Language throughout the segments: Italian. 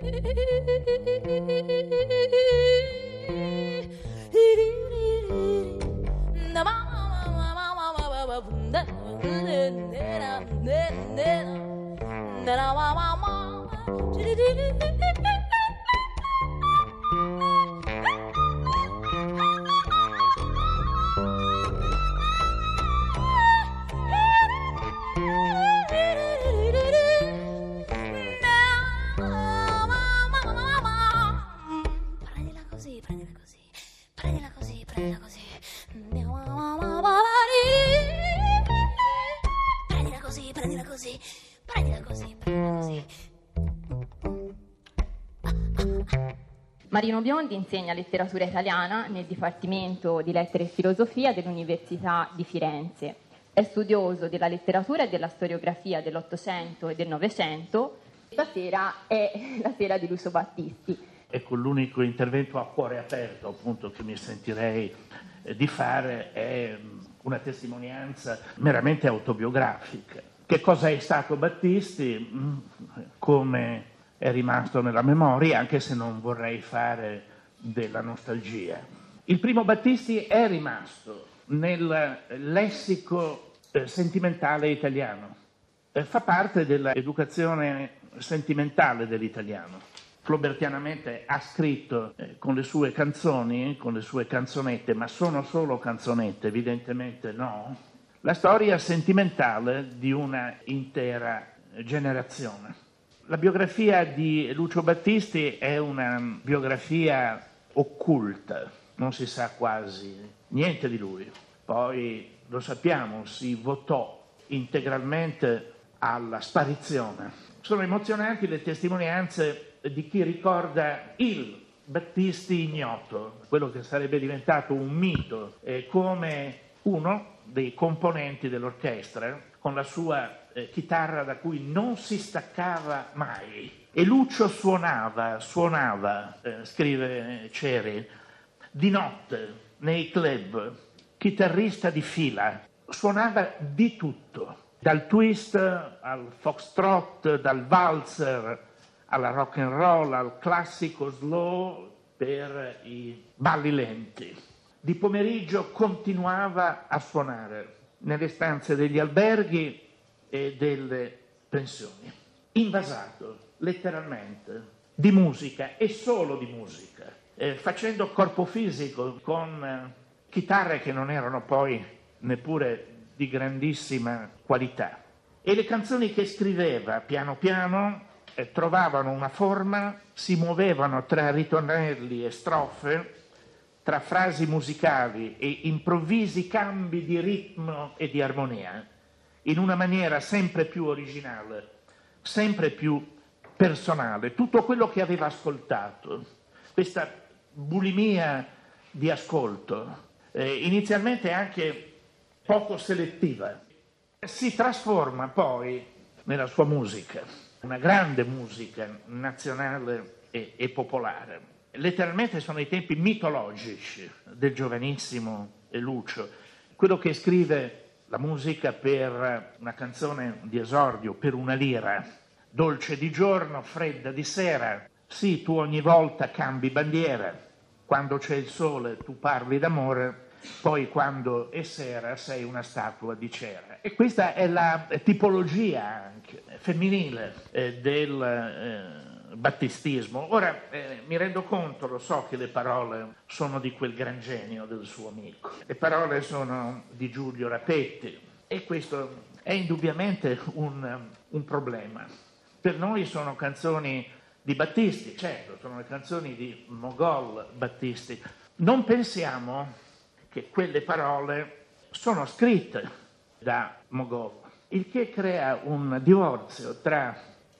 Thank you. Prendila così, così. Marino Biondi insegna letteratura italiana nel Dipartimento di Lettere e Filosofia dell'Università di Firenze. È studioso della letteratura e della storiografia dell'Ottocento e del Novecento. Stasera è la sera di Lucio Battisti. Ecco, l'unico intervento a cuore aperto appunto che mi sentirei eh, di fare è mm, una testimonianza meramente autobiografica. Che cosa è stato Battisti? Mm, Come è rimasto nella memoria, anche se non vorrei fare della nostalgia. Il primo Battisti è rimasto nel lessico eh, sentimentale italiano, Eh, fa parte dell'educazione sentimentale dell'italiano. Flaubertianamente ha scritto eh, con le sue canzoni, con le sue canzonette, ma sono solo canzonette, evidentemente no, la storia sentimentale di una intera generazione. La biografia di Lucio Battisti è una biografia occulta, non si sa quasi niente di lui. Poi, lo sappiamo, si votò integralmente alla sparizione. Sono emozionanti le testimonianze di chi ricorda il Battisti ignoto, quello che sarebbe diventato un mito, eh, come uno dei componenti dell'orchestra, con la sua eh, chitarra da cui non si staccava mai. E Lucio suonava, suonava, eh, scrive Ceri, di notte nei club, chitarrista di fila, suonava di tutto, dal twist al foxtrot, dal valzer alla rock and roll, al classico slow per i balli lenti. Di pomeriggio continuava a suonare nelle stanze degli alberghi e delle pensioni, invasato letteralmente di musica e solo di musica, eh, facendo corpo fisico con eh, chitarre che non erano poi neppure di grandissima qualità. E le canzoni che scriveva piano piano eh, trovavano una forma, si muovevano tra ritornelli e strofe, tra frasi musicali e improvvisi cambi di ritmo e di armonia, in una maniera sempre più originale, sempre più personale. Tutto quello che aveva ascoltato, questa bulimia di ascolto, eh, inizialmente anche poco selettiva, si trasforma poi nella sua musica, una grande musica nazionale e, e popolare. Letteralmente sono i tempi mitologici del giovanissimo Lucio, quello che scrive la musica per una canzone di esordio, per una lira, dolce di giorno, fredda di sera, sì, tu ogni volta cambi bandiera, quando c'è il sole tu parli d'amore, poi quando è sera sei una statua di cera. E questa è la tipologia anche femminile eh, del eh, battistismo. Ora eh, mi rendo conto, lo so che le parole sono di quel gran genio del suo amico, le parole sono di Giulio Rapetti e questo è indubbiamente un, un problema. Per noi sono canzoni di Battisti, certo, sono le canzoni di Mogol Battisti. Non pensiamo che quelle parole sono scritte da Mogol, il che crea un divorzio tra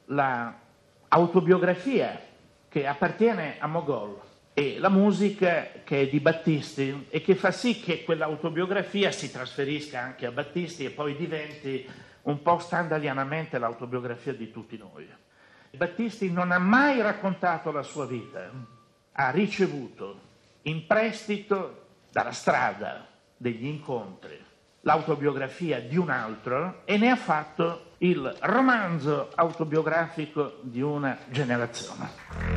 la autobiografia che appartiene a Mogol e la musica che è di Battisti e che fa sì che quell'autobiografia si trasferisca anche a Battisti e poi diventi un po' standardianamente l'autobiografia di tutti noi. Battisti non ha mai raccontato la sua vita, ha ricevuto in prestito dalla strada degli incontri l'autobiografia di un altro e ne ha fatto il romanzo autobiografico di una generazione.